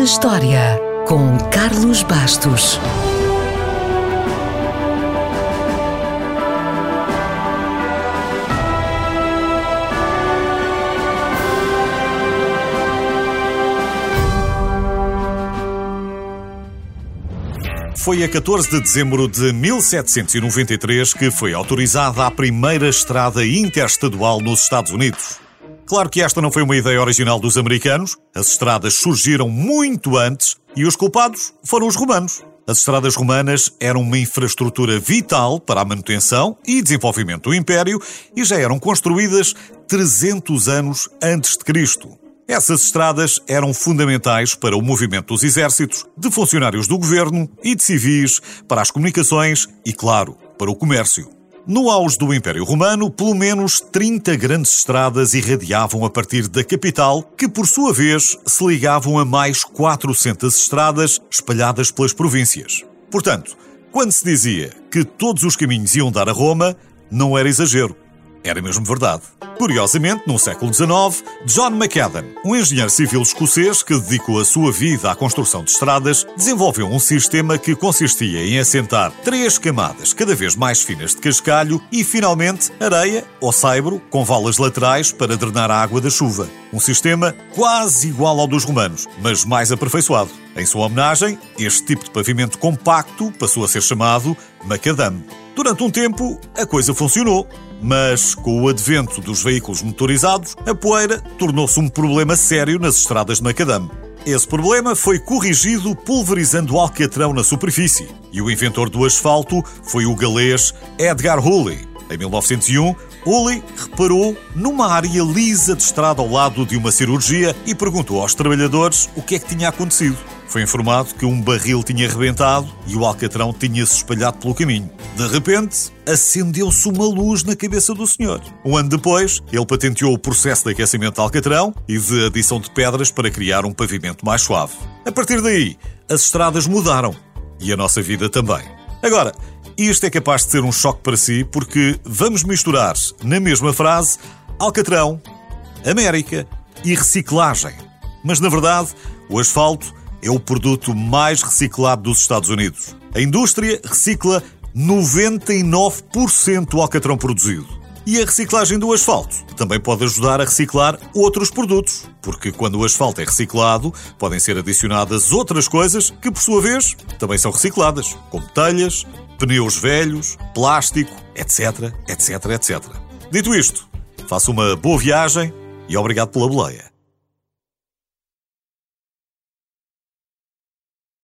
na História, com Carlos Bastos. Foi a 14 de dezembro de 1793 que foi autorizada a primeira estrada interestadual nos Estados Unidos. Claro que esta não foi uma ideia original dos americanos, as estradas surgiram muito antes e os culpados foram os romanos. As estradas romanas eram uma infraestrutura vital para a manutenção e desenvolvimento do Império e já eram construídas 300 anos antes de Cristo. Essas estradas eram fundamentais para o movimento dos exércitos, de funcionários do governo e de civis, para as comunicações e, claro, para o comércio. No auge do Império Romano, pelo menos 30 grandes estradas irradiavam a partir da capital, que por sua vez se ligavam a mais 400 estradas espalhadas pelas províncias. Portanto, quando se dizia que todos os caminhos iam dar a Roma, não era exagero. Era mesmo verdade. Curiosamente, no século XIX, John McAdam, um engenheiro civil escocês que dedicou a sua vida à construção de estradas, desenvolveu um sistema que consistia em assentar três camadas cada vez mais finas de cascalho e, finalmente, areia ou saibro com valas laterais para drenar a água da chuva. Um sistema quase igual ao dos romanos, mas mais aperfeiçoado. Em sua homenagem, este tipo de pavimento compacto passou a ser chamado macadam. Durante um tempo, a coisa funcionou, mas com o advento dos veículos motorizados, a poeira tornou-se um problema sério nas estradas de macadam. Esse problema foi corrigido pulverizando alcatrão na superfície, e o inventor do asfalto foi o galês Edgar Hawley. Em 1901, Hawley reparou numa área lisa de estrada ao lado de uma cirurgia e perguntou aos trabalhadores o que é que tinha acontecido. Foi informado que um barril tinha rebentado e o alcatrão tinha-se espalhado pelo caminho. De repente, acendeu-se uma luz na cabeça do senhor. Um ano depois, ele patenteou o processo de aquecimento de alcatrão e de adição de pedras para criar um pavimento mais suave. A partir daí, as estradas mudaram e a nossa vida também. Agora, isto é capaz de ser um choque para si porque vamos misturar na mesma frase alcatrão, América e reciclagem. Mas na verdade, o asfalto é o produto mais reciclado dos Estados Unidos. A indústria recicla 99% do alcatrão produzido. E a reciclagem do asfalto também pode ajudar a reciclar outros produtos, porque quando o asfalto é reciclado, podem ser adicionadas outras coisas que, por sua vez, também são recicladas, como telhas, pneus velhos, plástico, etc, etc, etc. Dito isto, faça uma boa viagem e obrigado pela boleia.